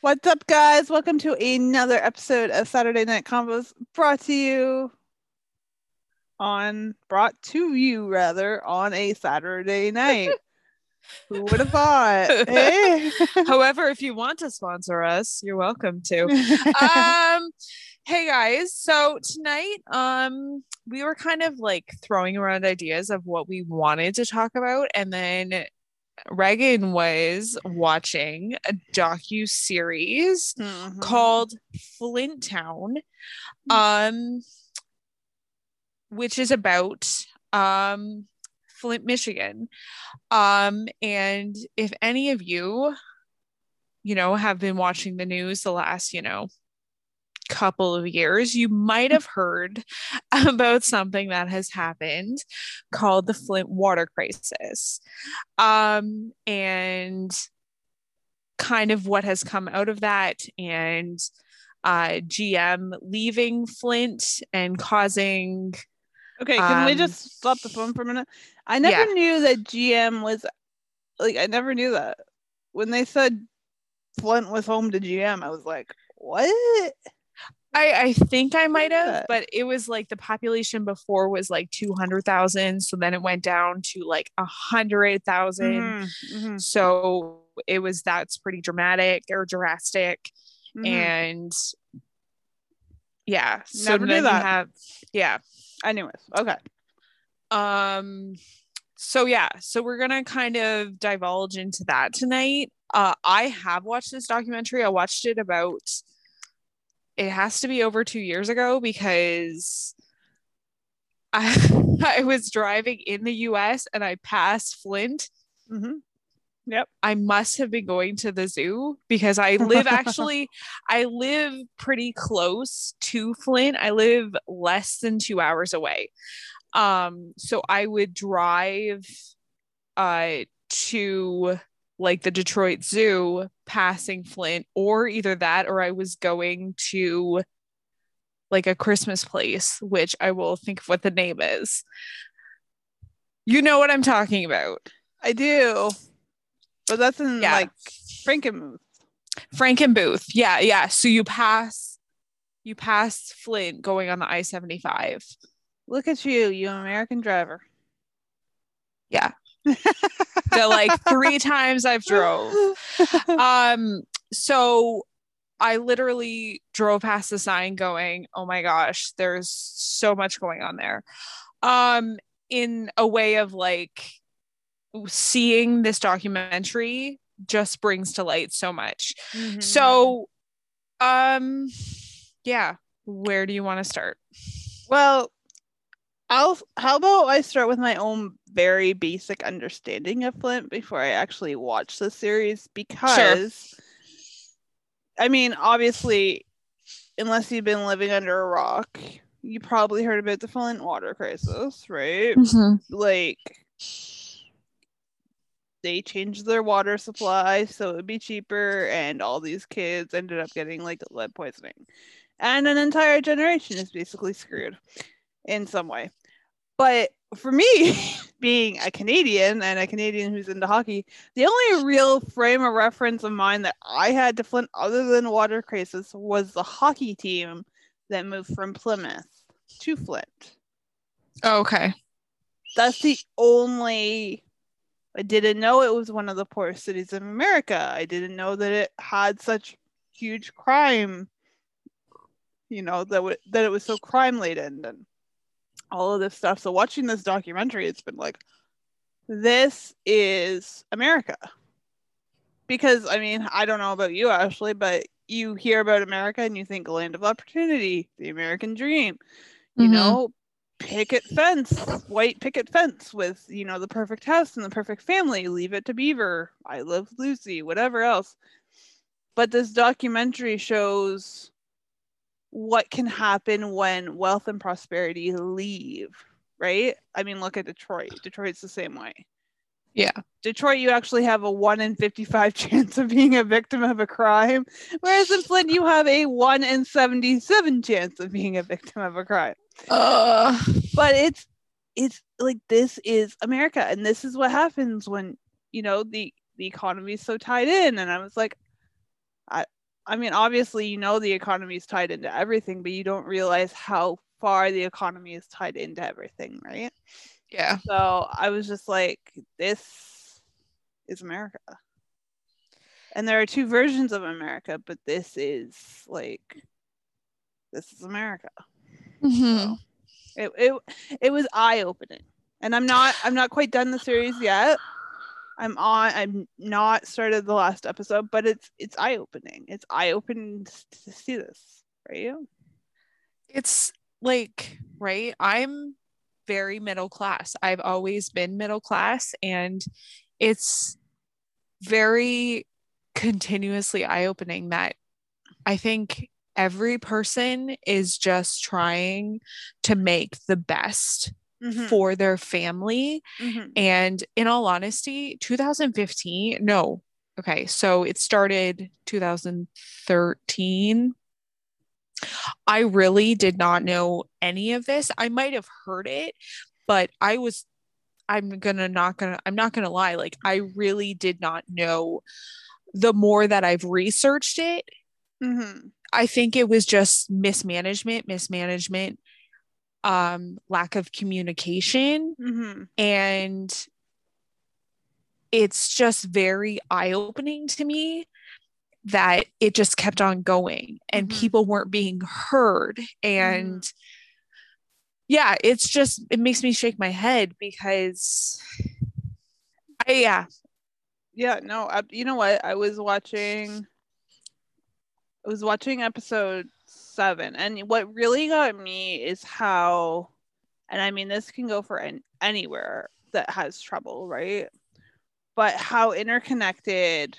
What's up, guys? Welcome to another episode of Saturday Night Convos brought to you on, brought to you rather, on a Saturday night. Who would have thought? eh? However, if you want to sponsor us, you're welcome to. um, hey guys, so tonight, um, we were kind of like throwing around ideas of what we wanted to talk about, and then Reagan was watching a docu series Mhm. called Flint Town, um, which is about um Flint, Michigan. Um, and if any of you, you know, have been watching the news the last, you know, couple of years, you might have heard about something that has happened called the Flint water crisis. Um, and kind of what has come out of that and uh GM leaving Flint and causing Okay, can we Um, just stop the phone for a minute? I never yeah. knew that GM was like I never knew that. When they said Flint was home to GM, I was like, what? I, I think I might have, but it was like the population before was like 200,000. So then it went down to like a 100,000. Mhm, mhm, So it was that's pretty dramatic or drastic. mhm. And yeah. So Never knew that. have, yeah. Anyways, okay. Um, so yeah, so we're gonna kind of divulge into that tonight. Uh, I have watched this documentary. I watched it about. It has to be over two years ago because I I was driving in the U.S. and I passed Flint. hmm I must have been going to the zoo because I live actually, I live pretty close to Flint. I live less than two hours away. Um, so I would drive uh to like the Detroit Zoo passing Flint, or either that, or I was going to like a Christmas place, which I will think of what the name is. You know what I'm talking about. I do. But that's in Yeah. like Frankenmuth. Frankenbooth. Yeah, yeah. So you pass you pass Flint going on the I-75. Look at you, you American driver. Yeah. The like three times I've drove. Um so I literally drove past the sign going, "Oh my gosh, there's so much going on there." Um in a way of like seeing this documentary just brings to light so much. Mhm. So, um, yeah, where do you want to start? Well, I'll how about I start with my own very basic understanding of Flint before I actually watch the series because I mean, obviously, unless you've been living under a rock, you probably heard about the Flint water crisis, right? Mm-hmm. Like they changed their water supply so it would be cheaper and all these kids ended up getting like lead poisoning. And an entire generation is basically screwed in some way. But for me, being a Canadian and a Canadian who's into hockey, the only real frame of reference of mine that I had to Flint, other than Water Crisis, was the hockey team that moved from Plymouth to Flint. Oh, okay. That's the only. I didn't know it was one of the poorest cities in America. I didn't know that it had such huge crime. You know that w- that it was so crime laden and all of this stuff. So watching this documentary, it's been like, this is America. Because I mean, I don't know about you, Ashley, but you hear about America and you think land of opportunity, the American dream. You Mhm. know, picket fence, white picket fence with, you know, the perfect house and the perfect family, leave it to Beaver, I love Lucy, whatever else. But this documentary shows what can happen when wealth and prosperity leave, right? I mean, look at Detroit. Detroit's the same way. Yeah. Detroit, you actually have a 1 in 55 chance of being a victim of a crime, whereas in Flint, you have a 1 in 77 chance of being a victim of a crime. Uh, But it's it's like this is America, and this is what happens when you know the the economy is so tied in. And I was like, I mean, obviously, you know the economy is tied into everything, but you don't realize how far the economy is tied into everything, right? yeah. So I was just like, this is America. And there are two versions of America, but this is like, this is America. Mhm. So it, it, it was eye opening. And I'm not, I'm not quite done the series yet. I'm on, I'm not started the last episode, but it's, it's eye opening. It's eye opening to see this, right? It's like, right? I'm very middle class. I've always been middle class, and it's very continuously eye opening that I think every person is just trying to make the best Mhm, for their family. mhm. And in all honesty, 2015, no. Okay, so it started 2013. I really did not know any of this. I might have heard it, but I was I'm gonna not gonna I'm not gonna lie, like I really did not know the more that I've researched it, Mhm. I think it was just mismanagement, mismanagement, um, lack of communication Mhm. and it's just very eye-opening to me that it just kept on going and Mhm. people weren't being heard and yeah it's just it makes me shake my head because I, yeah Yeah, no, I, you know what? I was watching I was watching episode 7 and what really got me is how and I mean this can go for an, anywhere that has trouble, right? But how interconnected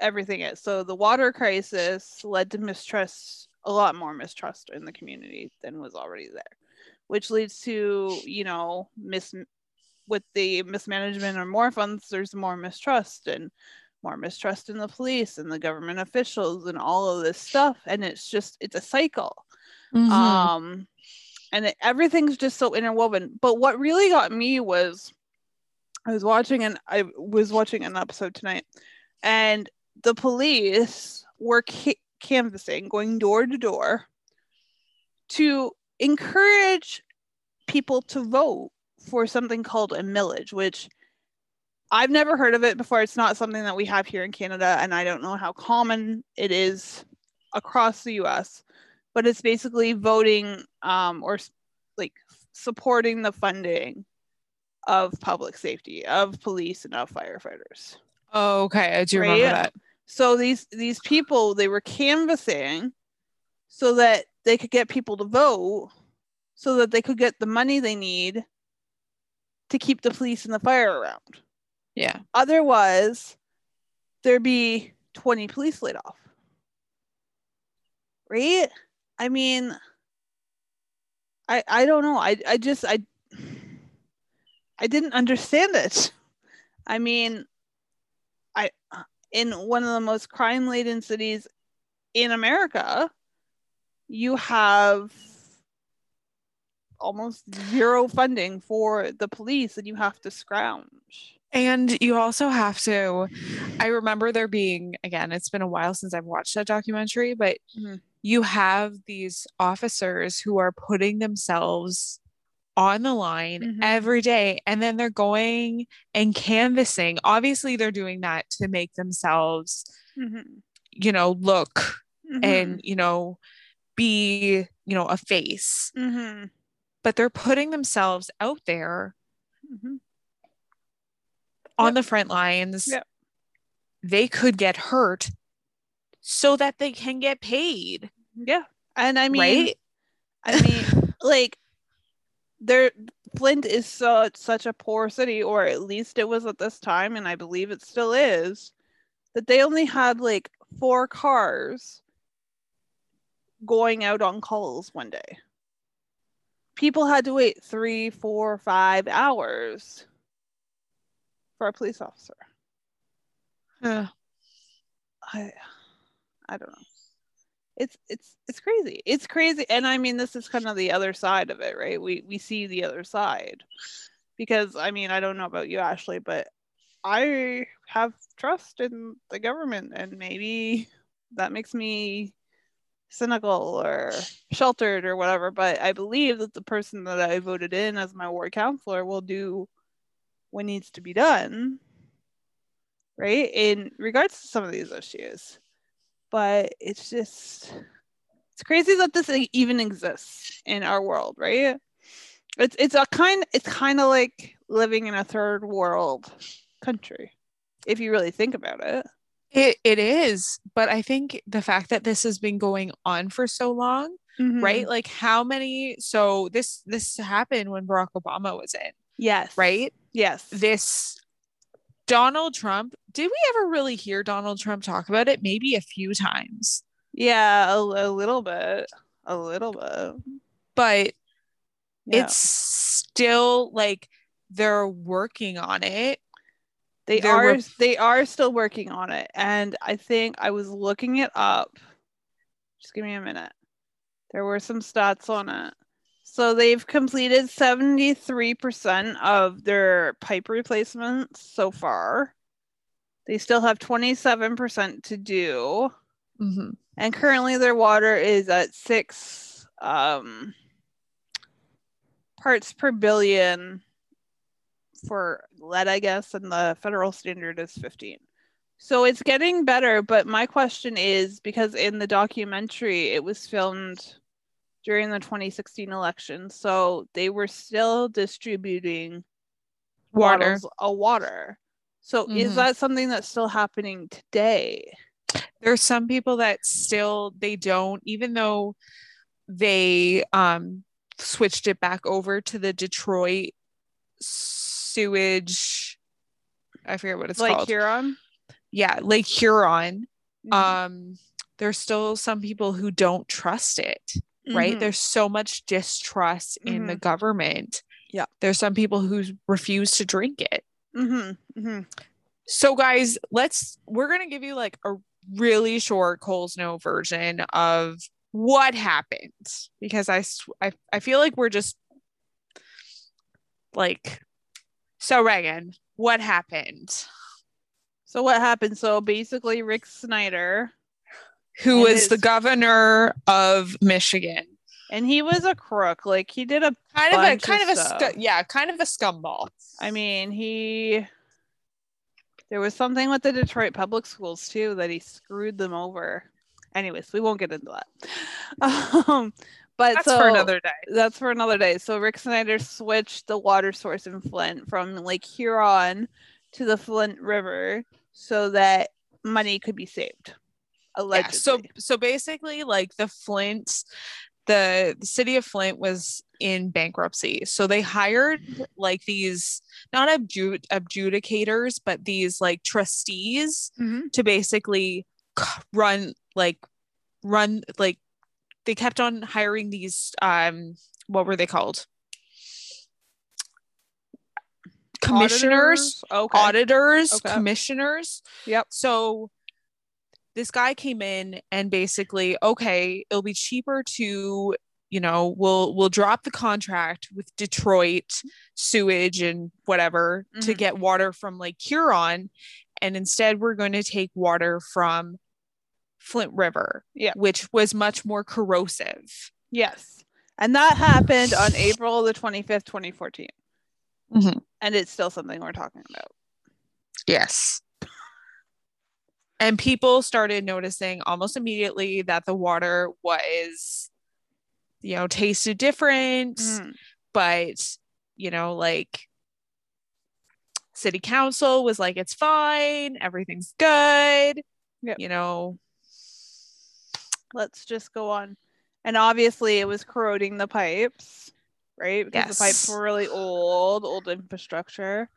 everything is. So the water crisis led to mistrust, a lot more mistrust in the community than was already there, which leads to, you know, mis with the mismanagement or more funds, there's more mistrust and more mistrust in the police and the government officials and all of this stuff. And it's just, it's a cycle. Mhm. Um, and it, everything's just so interwoven. But what really got me was I was watching and I was watching an episode tonight, and the police were ca- canvassing, going door to door to encourage people to vote for something called a millage, which I've never heard of it before. It's not something that we have here in Canada, and I don't know how common it is across the US, but it's basically voting um, or like supporting the funding of public safety, of police, and of firefighters. oh, okay i do remember that So these these people they were canvassing so that they could get people to vote, so that they could get the money they need to keep the police and the fire around. Yeah Otherwise, there'd be 20 police laid off. Right? I mean, I I don't know. I I just I I didn't understand it. I mean, I in one of the most crime laden cities in America, you have almost zero funding for the police and you have to scrounge. And you also have to, I remember there being, again, it's been a while since I've watched that documentary, but Mhm. you have these officers who are putting themselves on the line Mhm. every day and then they're going and canvassing. Obviously, they're doing that to make themselves, Mhm. you know, look Mhm. and, you know, be, you know, a face, Mhm. but they're putting themselves out there Mhm. On Yep. the front lines. Yep. They could get hurt so that they can get paid, Yeah. And I mean, right? I mean, like, there, Flint is so such a poor city, or at least it was at this time, and I believe it still is, that they only had like four cars going out on calls one day. People had to wait three, four, five hours for a police officer. Huh. I I don't know. It's it's it's crazy. It's crazy. And I mean this is kind of the other side of it, right? We we see the other side. Because I mean, I don't know about you, Ashley, but I have trust in the government and maybe that makes me cynical or sheltered or whatever, but I believe that the person that I voted in as my ward councilor will do what needs to be done right in regards to some of these issues. But it's just it's crazy that this even exists in our world right? It's it's a kind it's kind of like living in a third world country if you really think about it. It it is, but I think the fact that this has been going on for so long, mm-hmm. right? Like how many so this this happened when Barack Obama was in, yes. right? Yes This Donald Trump, did we ever really hear Donald Trump talk about it? Maybe a few times. yeah a, a little bit a little bit But yeah. it's still like they're working on it. They are they are still working on it. And I think I was looking it up. Just give me a minute. There were some stats on it. So they've completed 73% of their pipe replacements so far. They still have 27% to do. Mm-hmm. And currently their water is at six um, parts per billion for lead, I guess, and the federal standard is 15. So it's getting better, but my question is because in the documentary it was filmed during the 2016 election, so they were still distributing Water. bottles of water. So is Mhm. that something that's still happening today? there's some people that still they don't even though they um switched it back over to the Detroit sewage I forget what it's like called. Huron? Yeah, Lake Huron. Mhm. Um there's still some people who don't trust it, right? Mhm. There's so much distrust in the government. Yeah. There's some people who refuse to drink it. Mhm, mhm. So guys, let's we're gonna give you like a really short Coles Notes version of what happened because I, I I feel like we're just like so Reagan, what happened? So what happened? So basically, Rick Snyder, Who And is the governor of Michigan? and he was a crook. Like he did a. Kind of a kind of of a yeah, kind of a scumball. I mean, he. There was something with the Detroit public schools too that he screwed them over. Anyways, we won't get into that. Um, but That's so for another day. that's for another day. So Rick Snyder switched the water source in Flint from Lake Huron to the Flint River so that money could be saved. Yeah, so so basically like the Flint the, the city of Flint was in bankruptcy. So they hired like these not abju- adjudicators but these like trustees Mhm. to basically run like run like they kept on hiring these um what were they called? Commissioners Auditors? Okay. auditors, Okay. commissioners. Yep. So this guy came in and basically, okay, it'll be cheaper to, you know, we'll we'll drop the contract with Detroit sewage and whatever to Mhm. get water from Lake Huron, and instead we're going to take water from Flint River, Yeah. which was much more corrosive. Yes. And that happened on April the 25th, 2014. Mhm. And it's still something we're talking about. Yes. And people started noticing almost immediately that the water was, you know, tasted different, Mhm. but, you know, like city council was like, it's fine, everything's good. Yep. You know, Let's just go on. And obviously, it was corroding the pipes, right? Because the pipes were really old, old infrastructure,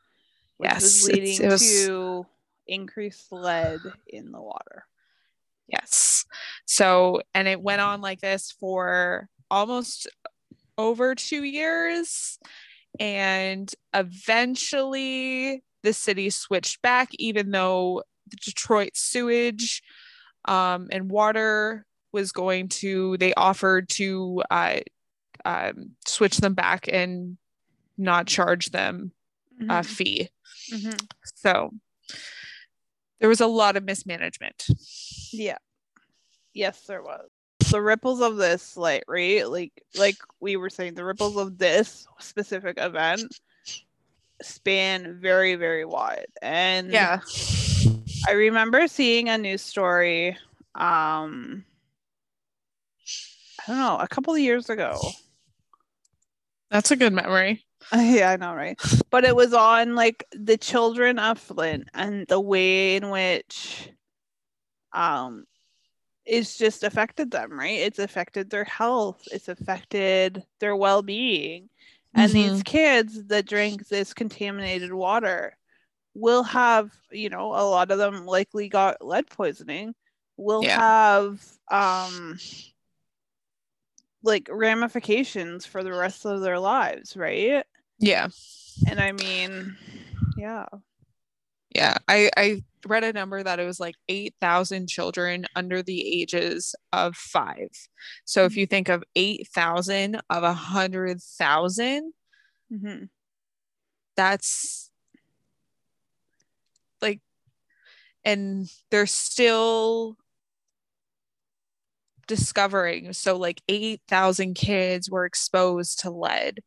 which Yes, was leading it was- to increased lead in the water. yes. So, and it went on like this for almost over two years. And eventually the city switched back, even though the Detroit sewage um, and water was going to, they offered to uh, um, switch them back and not charge them mm-hmm. a fee. Mm-hmm. So there was a lot of mismanagement. Yeah. Yes, there was. The ripples of this, like, right? Like, like we were saying, the ripples of this specific event span very, very wide. And yeah, I remember seeing a news story. Um, I don't know, a couple of years ago. That's a good memory. Yeah, I know, right? But it was on like the children of Flint and the way in which um it's just affected them, right? It's affected their health, it's affected their well-being. And mm-hmm. these kids that drink this contaminated water will have, you know, a lot of them likely got lead poisoning, will yeah. have um like ramifications for the rest of their lives, right? Yeah. And I mean, yeah. Yeah, I I read a number that it was like 8,000 children under the ages of 5. So if mm-hmm. you think of 8,000 of a 100,000 mm-hmm. that's like and they're still discovering so like 8,000 kids were exposed to lead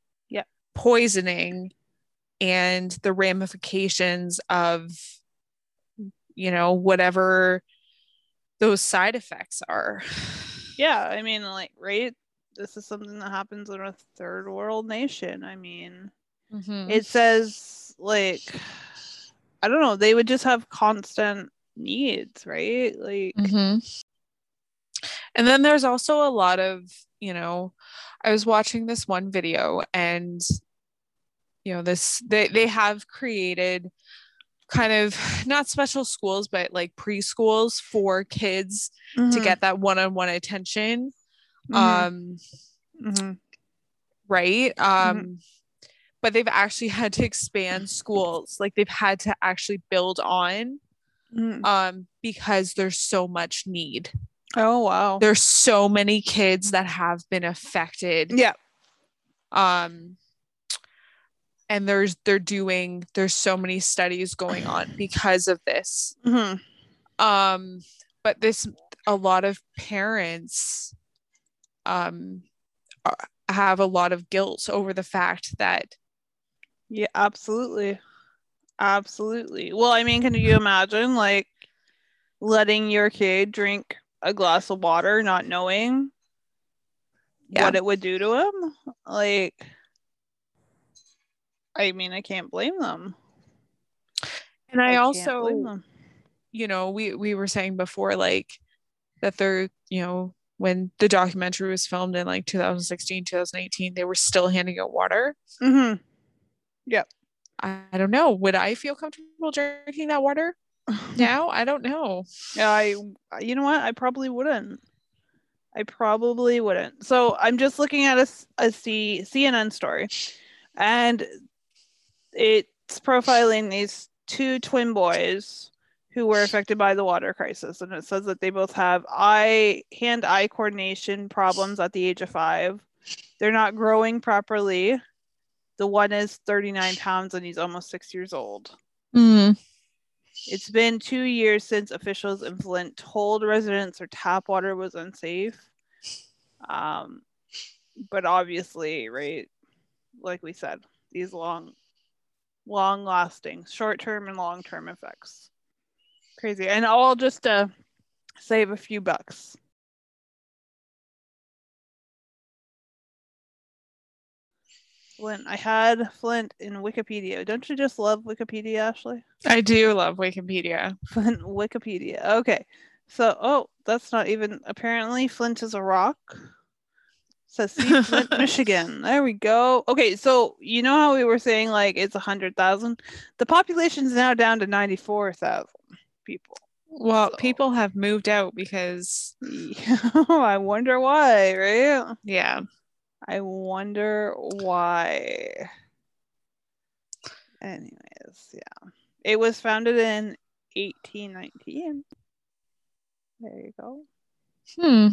poisoning and the ramifications of you know whatever those side effects are yeah i mean like right this is something that happens in a third world nation i mean mm-hmm. it says like i don't know they would just have constant needs right like mm-hmm. and then there's also a lot of you know I was watching this one video and you know this they they have created kind of not special schools but like preschools for kids mm-hmm. to get that one-on-one attention mm-hmm. um mm-hmm. right um mm-hmm. but they've actually had to expand schools like they've had to actually build on mm. um because there's so much need Oh wow. There's so many kids that have been affected. Yeah. Um and there's they're doing there's so many studies going on because of this. Mm-hmm. Um but this a lot of parents um have a lot of guilt over the fact that yeah absolutely absolutely well i mean can you imagine like letting your kid drink a glass of water not knowing yeah. what it would do to him like i mean i can't blame them and i, I also you know we we were saying before like that they're you know when the documentary was filmed in like 2016 2018 they were still handing out water mm-hmm. yep I, I don't know would i feel comfortable drinking that water now I don't know. Yeah, I you know what? I probably wouldn't. I probably wouldn't. So I'm just looking at a, a C, CNN story, and it's profiling these two twin boys who were affected by the water crisis, and it says that they both have eye hand-eye coordination problems at the age of five. They're not growing properly. The one is 39 pounds and he's almost six years old. Mm. It's been two years since officials in Flint told residents their tap water was unsafe. Um, but obviously, right, like we said, these long, long lasting, short term and long term effects. Crazy. And all just to save a few bucks. Flint. I had Flint in Wikipedia. Don't you just love Wikipedia, Ashley? I do love Wikipedia. Flint Wikipedia. Okay. So, oh, that's not even apparently Flint is a rock. Says see Flint, Michigan. There we go. Okay, so you know how we were saying like it's a hundred thousand? The population is now down to ninety four thousand people. Well, So- people have moved out because I wonder why, right? yeah. I wonder why. Anyways, yeah. It was founded in 1819. There you go. Hmm.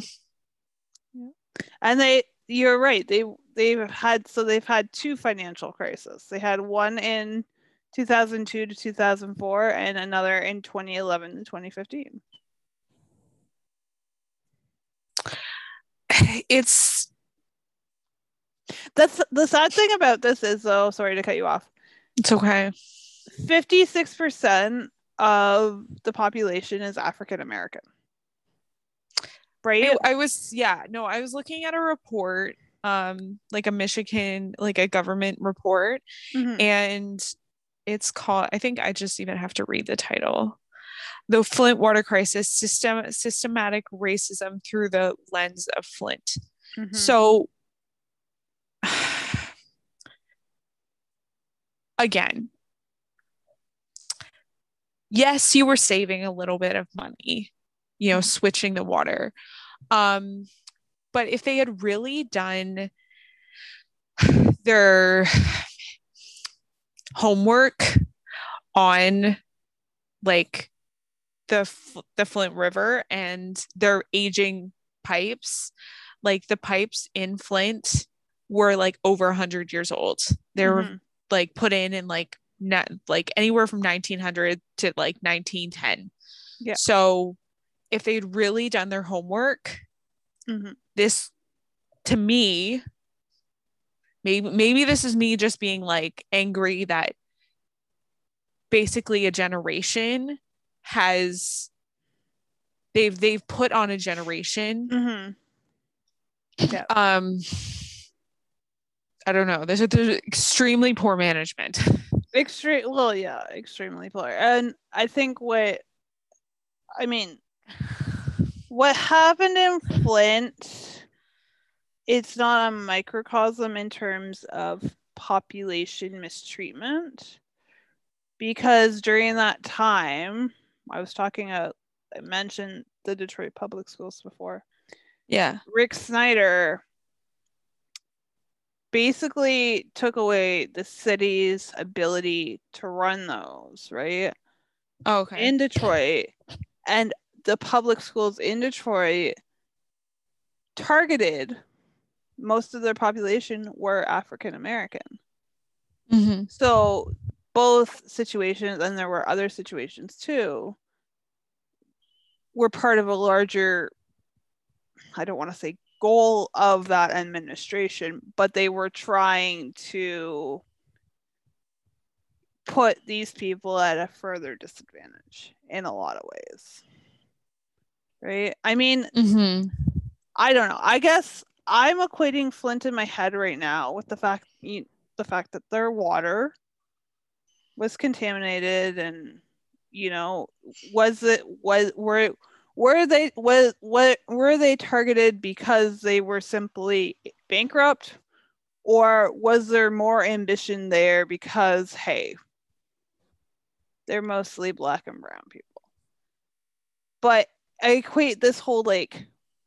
And they you're right. They they've had so they've had two financial crises. They had one in 2002 to 2004 and another in 2011 to 2015. It's That's the sad thing about this is though, sorry to cut you off. it's okay. 56% of the population is African American. Right? I, I was yeah, no, I was looking at a report, um, like a Michigan, like a government report, Mhm. and it's called I think I just even have to read the title. The Flint water crisis system systematic racism through the lens of Flint. Mhm. So again, yes, you were saving a little bit of money, you know, switching the water. Um, but if they had really done their homework on like the the Flint River and their aging pipes, like the pipes in Flint were like over 100 years old. They were Mhm. like put in in like not like anywhere from 1900 to like 1910. Yeah. So if they'd really done their homework, Mhm. this to me maybe maybe this is me just being like angry that basically a generation has they've they've put on a generation Mhm. um i don't know there's, a, there's extremely poor management Extreme well, yeah, extremely poor. And I think what I mean what happened in Flint it's not a microcosm in terms of population mistreatment because during that time I was talking about I mentioned the Detroit public schools before. yeah Rick Snyder basically took away the city's ability to run those, right? oh, okay In Detroit. And the public schools in Detroit targeted most of their population were African American. hmm So both situations, and there were other situations too, were part of a larger, I don't want to say goal of that administration, but they were trying to put these people at a further disadvantage in a lot of ways. Right? I mean, hmm I don't know. I guess I'm equating Flint in my head right now with the fact you, the fact that their water was contaminated and you know was it was were were they was what were they targeted because they were simply bankrupt or was there more ambition there because hey they're mostly black and brown people but i equate this whole like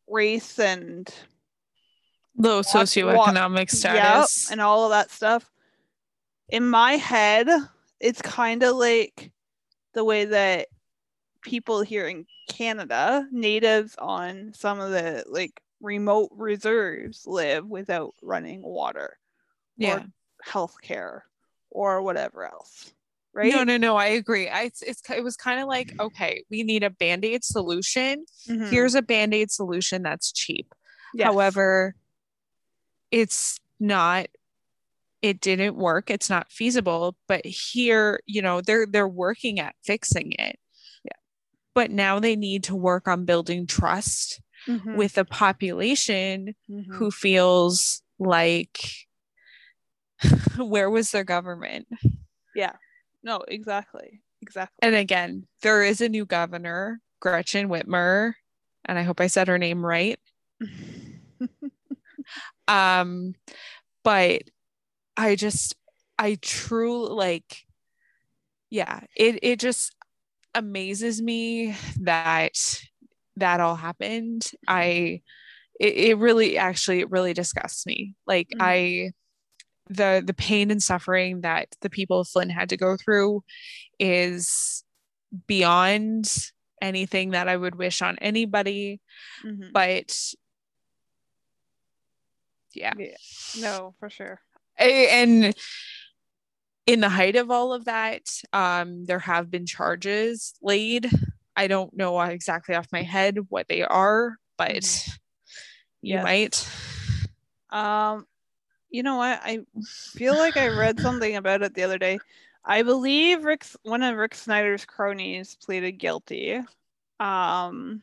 race and low socioeconomic status Yep, and all of that stuff. In my head, it's kind of like the way that people here in Canada, natives on some of the like remote reserves live without running water, yeah healthcare, or whatever else. Right? no no no i agree I, it's, it's it was kind of like okay we need a band-aid solution Mhm. here's a band-aid solution that's cheap Yes. However, it's not it didn't work. It's not feasible, but here, you know, they're they're working at fixing it. Yeah. But now they need to work on building trust Mhm. with a population Mhm. who feels like where was their government? No, exactly, exactly. And again, there is a new governor, Gretchen Whitmer, and I hope I said her name right. um but i just i truly like yeah it it just amazes me that that all happened. I it, it really actually it really disgusts me. Like Mhm. I the the pain and suffering that the people of Flint had to go through is beyond anything that I would wish on anybody. Mhm. But yeah. Yeah. No, for sure. And in the height of all of that um there have been charges laid i don't know exactly off my head what they are but Mhm. you Yes. might Um, you know what? I feel like I read something about it the other day. I believe Rick's one of Rick Snyder's cronies pleaded guilty. Um,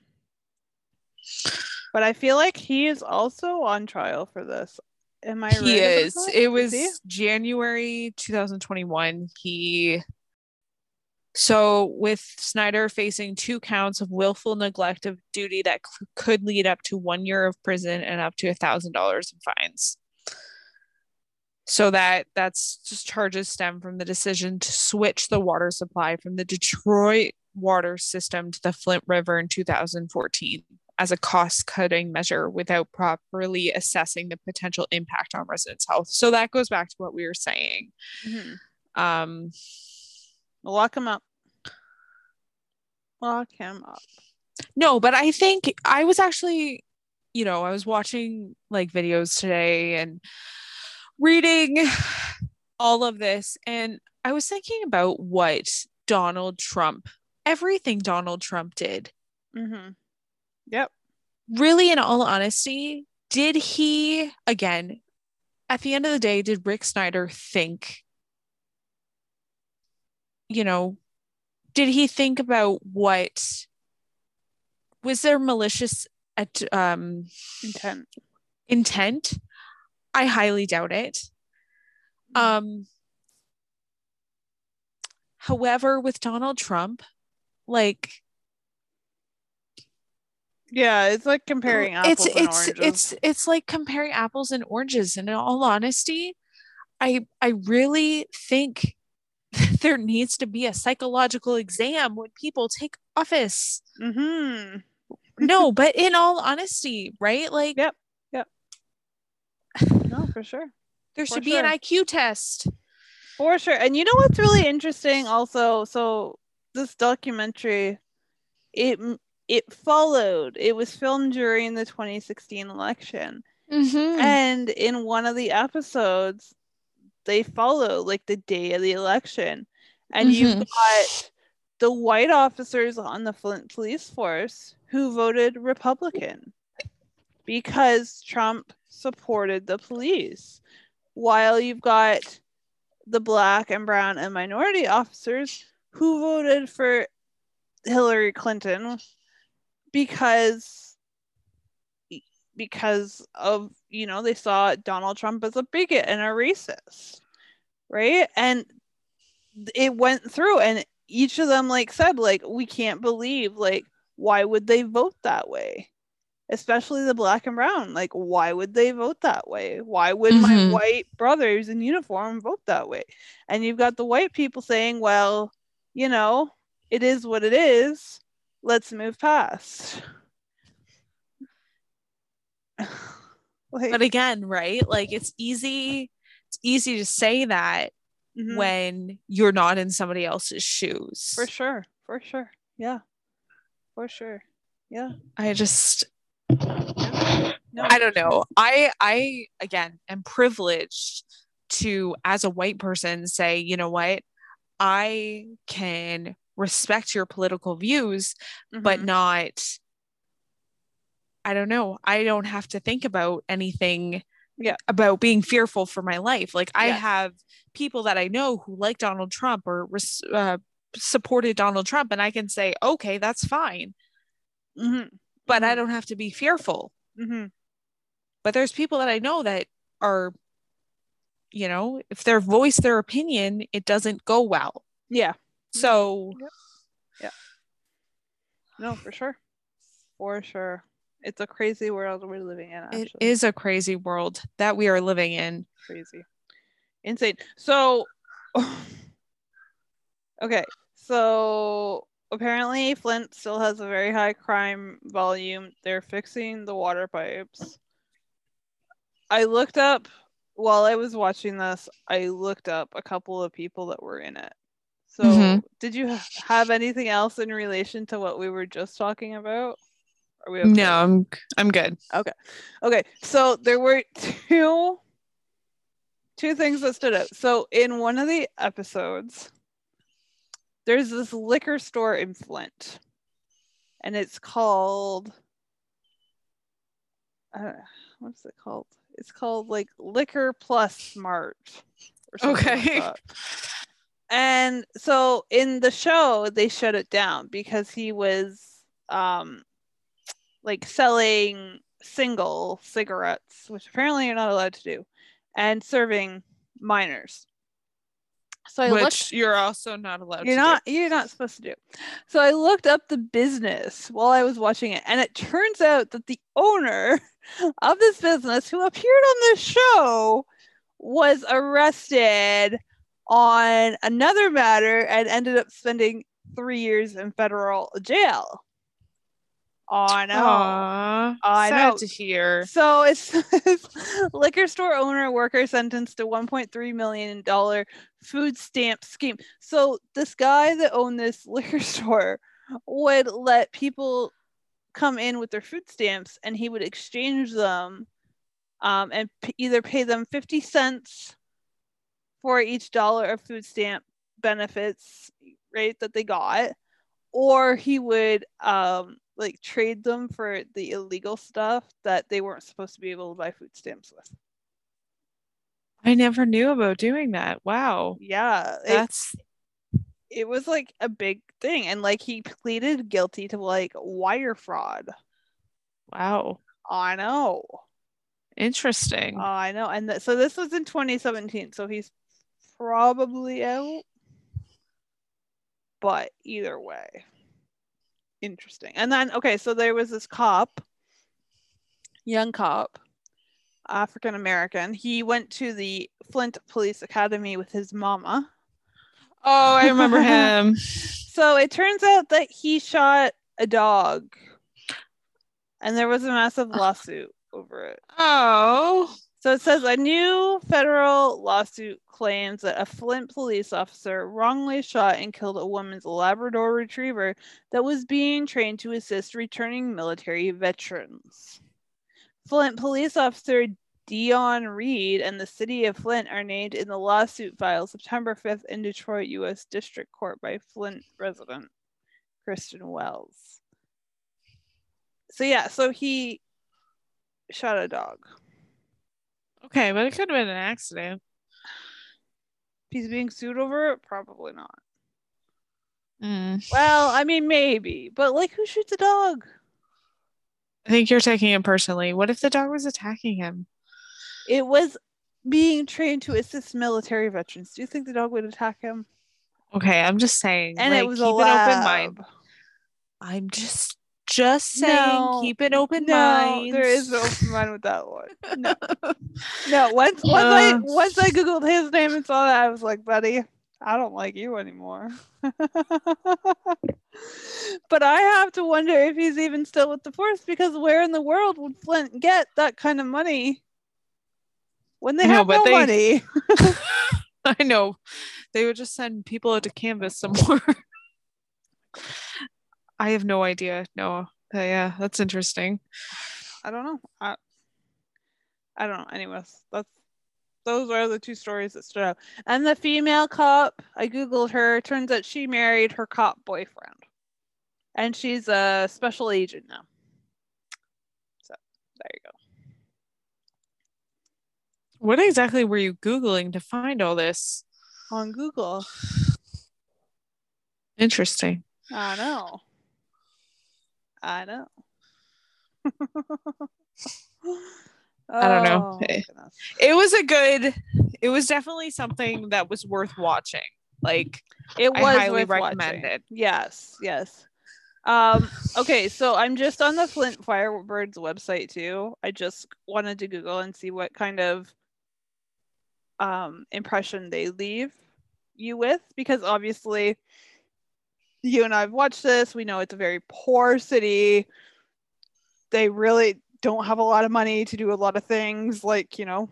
but I feel like he is also on trial for this. Am I he about is it was he? january 2021 he so with snyder facing two counts of willful neglect of duty that c- could lead up to one year of prison and up to a thousand dollars in fines so that that's just charges stem from the decision to switch the water supply from the detroit water system to the flint river in 2014 as a cost cutting measure without properly assessing the potential impact on residents' health. So that goes back to what we were saying. Mhm. Um, Lock him up. Lock him up. no, but I think I was actually, you know, I was watching like videos today and reading all of this, and I was thinking about what Donald Trump, everything Donald Trump did. Mm-hmm. Yep. really in all honesty did he again at the end of the day did rick snyder think you know did he think about what was there malicious at, um, Intent. intent i highly doubt it um however with donald trump like Yeah, it's like comparing apples it's and it's oranges. it's it's like comparing apples and oranges and in all honesty i i really think there needs to be a psychological exam when people take office mm-hmm. no but in all honesty right like Yep. No, for sure. there for should be an iq test For sure. And you know what's really interesting also? So this documentary, it it followed. It was filmed during the 2016 election. mm-hmm. And in one of the episodes, they follow like the day of the election. And you've Mhm. got the white officers on the Flint police force who voted Republican because Trump supported the police. While you've got the black and brown and minority officers who voted for Hillary Clinton because because of you know they saw Donald Trump as a bigot and a racist right and it went through and each of them like said like we can't believe like why would they vote that way especially the black and brown like why would they vote that way? Why would my Mhm. white brothers in uniform vote that way? And you've got the white people saying well you know it is what it is. Let's move past. Like, but again right? Like it's easy it's easy to say that mhm, when you're not in somebody else's shoes. For sure for sure. Yeah. For sure. Yeah. I just no, I don't know. I I again am privileged to as a white person say, you know what? I can respect your political views, but Mhm. not I don't know. I don't have to think about anything Yeah. about being fearful for my life. Like I Yes. have people that I know who like Donald Trump or res- uh, supported Donald Trump and I can say, "Okay, that's fine." Mhm, But I Mhm. don't have to be fearful. mhm. but there's people that I know that are, you know, if they voice their opinion, it doesn't go well. yeah So yeah. no for sure for sure it's a crazy world we're living in actually it is a crazy world that we are living in. crazy insane so okay so apparently Flint still has a very high crime volume. They're fixing the water pipes. I looked up while I was watching this, I looked up a couple of people that were in it. So, Mhm. did you have anything else in relation to what we were just talking about? Are we okay? No, I'm I'm good. Okay. Okay, so there were two two things that stood out. So in one of the episodes, there's this liquor store in Flint, and it's called uh, what's it called? It's called like Liquor Plus Smart. Or something like Okay. And so in the show, they shut it down because he was um like selling single cigarettes, which apparently you're not allowed to do, and serving minors. So I Which looked you're also not allowed you're to not you're not supposed to do. So I looked up the business while I was watching it, and it turns out that the owner of this business, who appeared on the show, was arrested on another matter and ended up spending three years in federal jail. Oh, I know. Aw, I sad know. to hear. So it's liquor store owner worker sentenced to 1.3 million dollar food stamp scheme. So this guy that owned this liquor store would let people come in with their food stamps and he would exchange them um, and p- either pay them 50 cents for each dollar of food stamp benefits right that they got or he would um like trade them for the illegal stuff that they weren't supposed to be able to buy food stamps with I never knew about doing that. Wow. yeah it, That's it was like a big thing and like he pleaded guilty to like wire fraud wow. i know Interesting. i know and th- so this was in 2017 so he's probably out but either way interesting and then okay so there was this cop young cop african american he went to the flint police academy with his mama oh, I remember him. so it turns out that he shot a dog and there was a massive uh, lawsuit over it Oh. So it says a new federal lawsuit claims that a Flint police officer wrongly shot and killed a woman's Labrador retriever that was being trained to assist returning military veterans. Flint police officer Dion Reed and the city of Flint are named in the lawsuit filed September 5th in Detroit U.S. District Court by Flint resident Kristen Wells. So yeah, so he shot a dog. Okay, but it could have been an accident. he's being sued over it? Probably not. Mm. Well, I mean, maybe, but like, who shoots a dog? I think you're taking it personally. What if the dog was attacking him? It was being trained to assist military veterans. Do you think the dog would attack him? Okay, I'm just saying. And like, it was keep a an open mind. lab. I'm just just saying, No, keep an open no, mind. there is no open mind with that one. No, no. Once, once I Uh. once I googled his name and saw that, I was like, buddy, I don't like you anymore. but I have to wonder if he's even still with the force because where in the world would Flint get that kind of money when they I have but no they- money? I know. They would just send people out to canvas some more. I have no idea. No. But yeah, that's interesting. I don't know. I, I don't know. Anyways, that's those are the two stories that stood out. And the female cop, I googled her. Turns out she married her cop boyfriend, and she's a special agent now. So there you go. What exactly were you Googling to find all this? On Google, Interesting. I know. I know. I don't know. Oh, Eh. It was a good, it was definitely something that was worth watching. Like, It I was highly worth recommend watching. Yes, yes. Um, okay, so I'm just on the Flint Firebirds website too. I just wanted to Google and see what kind of um, impression they leave you with, because obviously you and I've watched this. We know it's a very poor city. They really don't have a lot of money to do a lot of things like, you know,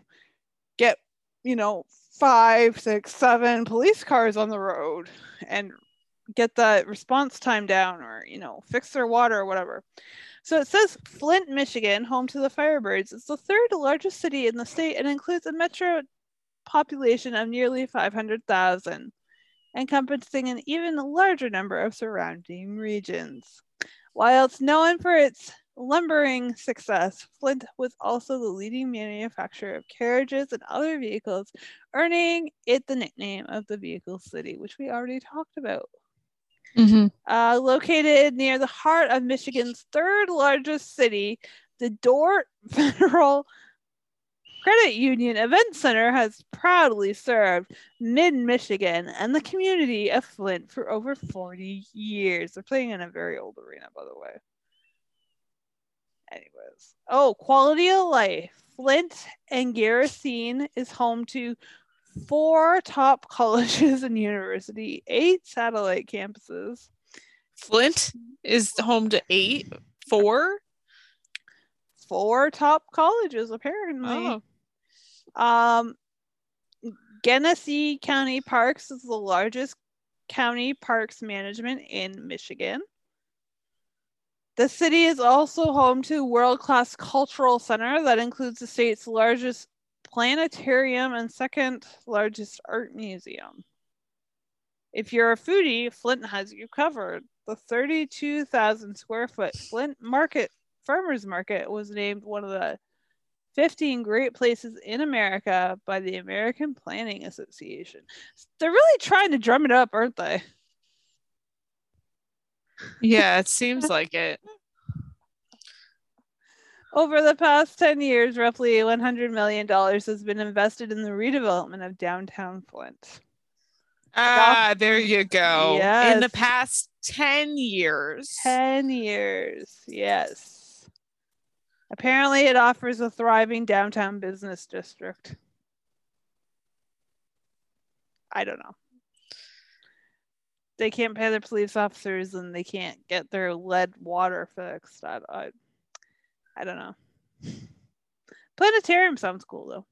get, you know, five, six, seven police cars on the road and get that response time down or, you know, fix their water or whatever. So it says Flint, Michigan, home to the Firebirds. It's the third largest city in the state and includes a metro population of nearly 500,000, encompassing an even larger number of surrounding regions. While it's known for its lumbering success, Flint was also the leading manufacturer of carriages and other vehicles, earning it the nickname of the Vehicle City, which we already talked about. Mm-hmm. Uh, located near the heart of Michigan's third largest city, the Dort Federal Credit Union Event Center has proudly served mid Michigan and the community of Flint for over 40 years. They're playing in a very old arena, by the way. Anyways, oh, quality of life. Flint and Garrison is home to four top colleges and university, eight satellite campuses. Flint is home to eight, four. Four top colleges, apparently. Oh, Um, Genesee County Parks is the largest county parks management in Michigan. The city is also home to world class cultural center that includes the state's largest planetarium and second largest art museum. If you're a foodie, Flint has you covered. The 32,000 square foot Flint Market Farmers Market was named one of the 15 great places in America by the American Planning Association. They're really trying to drum it up, aren't they? yeah, it seems like it. Over the past 10 years, roughly $100 million has been invested in the redevelopment of downtown Flint. Ah, there you go. In the past 10 years. 10 years, yes. Apparently, it offers a thriving downtown business district. I don't know. They can't pay their police officers and they can't get their lead water fixed. I, I, I don't know. Planetarium sounds cool though.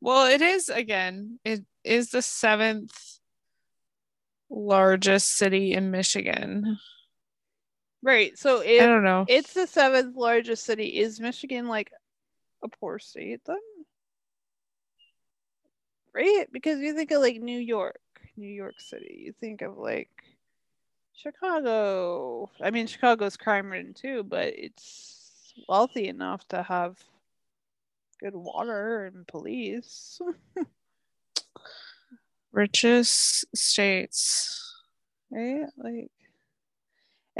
Well, it is again, it is the seventh largest city in Michigan. Right. So I don't know. it's the seventh largest city, is Michigan like a poor state then? Right? Because you think of like New York, New York City. You think of like Chicago. I mean, Chicago's crime ridden too, but it's wealthy enough to have good water and police. Richest states. Right? Like,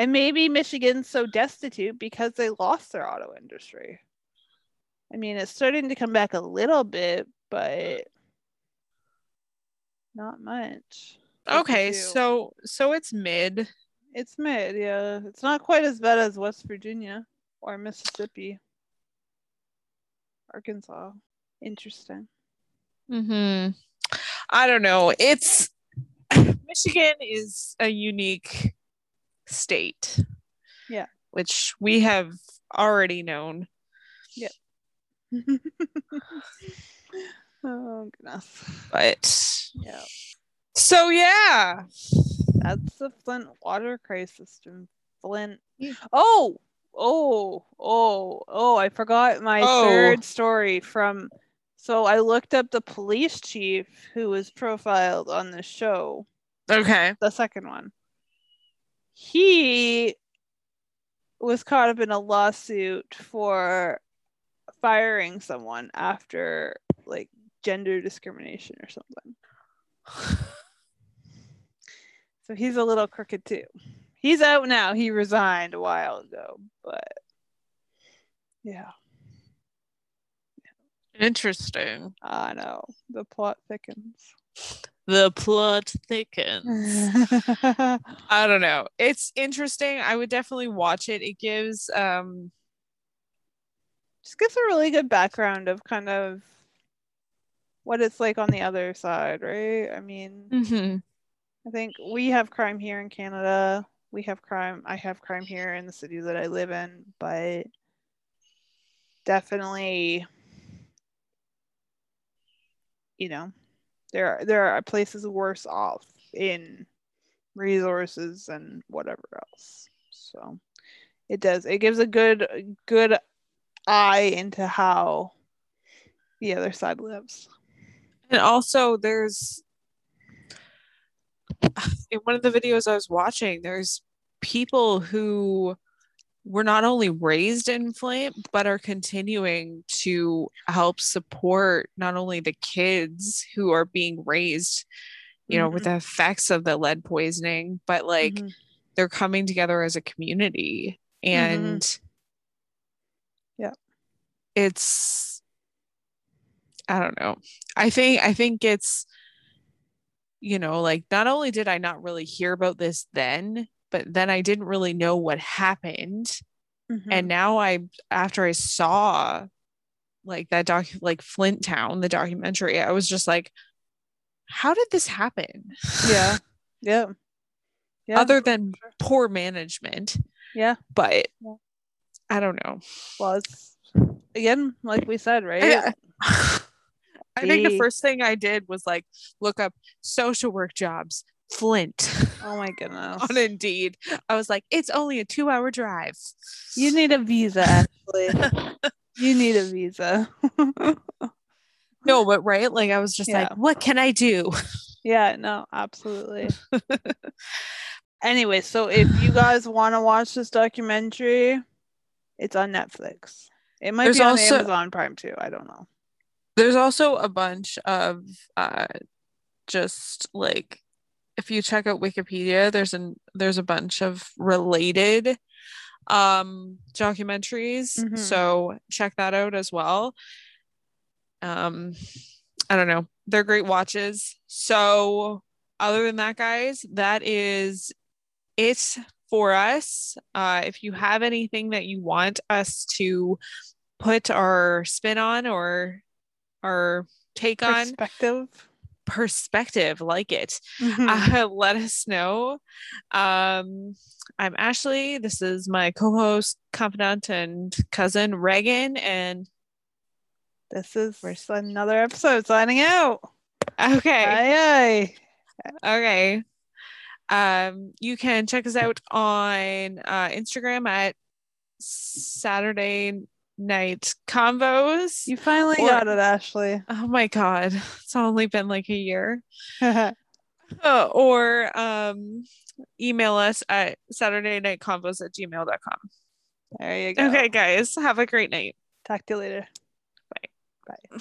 and maybe Michigan's so destitute because they lost their auto industry. I mean, it's starting to come back a little bit, but not much. Okay, so so it's mid. it's mid, yeah. It's not quite as bad as West Virginia or Mississippi, Arkansas. Interesting. hmm I don't know. It's Michigan is a unique state. Yeah. Which we have already known. Yep. oh goodness. But Yeah. so yeah. That's the Flint water crisis in Flint. Yeah. Oh, oh, oh, oh, I forgot my Oh. third story from so I looked up the police chief who was profiled on the show, Okay. the second one. He was caught up in a lawsuit for firing someone after like gender discrimination or something. So he's a little crooked too. He's out now. He resigned a while ago, but yeah, Interesting. I know the plot thickens. The plot thickens. I don't know. It's interesting. I would definitely watch it. It gives um Just gives a really good background of kind of what it's like on the other side, right? I mean, mhm. I think we have crime here in Canada. We have crime. I have crime here in the city that I live in, but definitely, you know, there there are places worse off in resources and whatever else. So it does. It gives a good good eye into how the other side lives. And also, there's in one of the videos I was watching, there's people who were not only raised in Flint, but are continuing to help support not only the kids who are being raised, you know, mm-hmm. with the effects of the lead poisoning, but like mm-hmm. they're coming together as a community. And mm-hmm. yeah, it's, I don't know. I think, I think it's, you know, like not only did I not really hear about this then, but then I didn't really know what happened. Mm-hmm. And now I, after I saw like that doc, like Flint Town, the documentary, I was just like, how did this happen? Yeah. Yeah. Yeah. Other than poor management. Yeah. But yeah. I don't know. Well, it's again, like we said, right? Yeah. I think the first thing I did was like look up social work jobs Flint. Oh my goodness. on Indeed. I was like, it's only a two hour drive. You need a visa, actually. you need a visa. no, but right? Like, I was just yeah. like, what can I do? Yeah, no, absolutely. anyway, so if you guys want to watch this documentary, it's on Netflix. It might There's be on also, Amazon Prime too. I don't know. There's also a bunch of uh just like if you check out Wikipedia, there's an there's a bunch of related um documentaries. Mm-hmm. So check that out as well. Um I don't know. They're great watches. So other than that, guys, that is it for us. Uh if you have anything that you want us to put our spin on or our take on perspective perspective like it mm-hmm. uh, let us know um, i'm ashley this is my co-host confidant and cousin reagan and this is another episode signing out okay aye, aye. okay um, you can check us out on uh, instagram at saturday night Convos. You finally or, got it, Ashley. Oh my god. It's only been like a year. uh, or um, bai us at Saturday night Convos at gmail.com. There you go. Okay, guys. Have a great night. Talk to you later. Bye. Bye.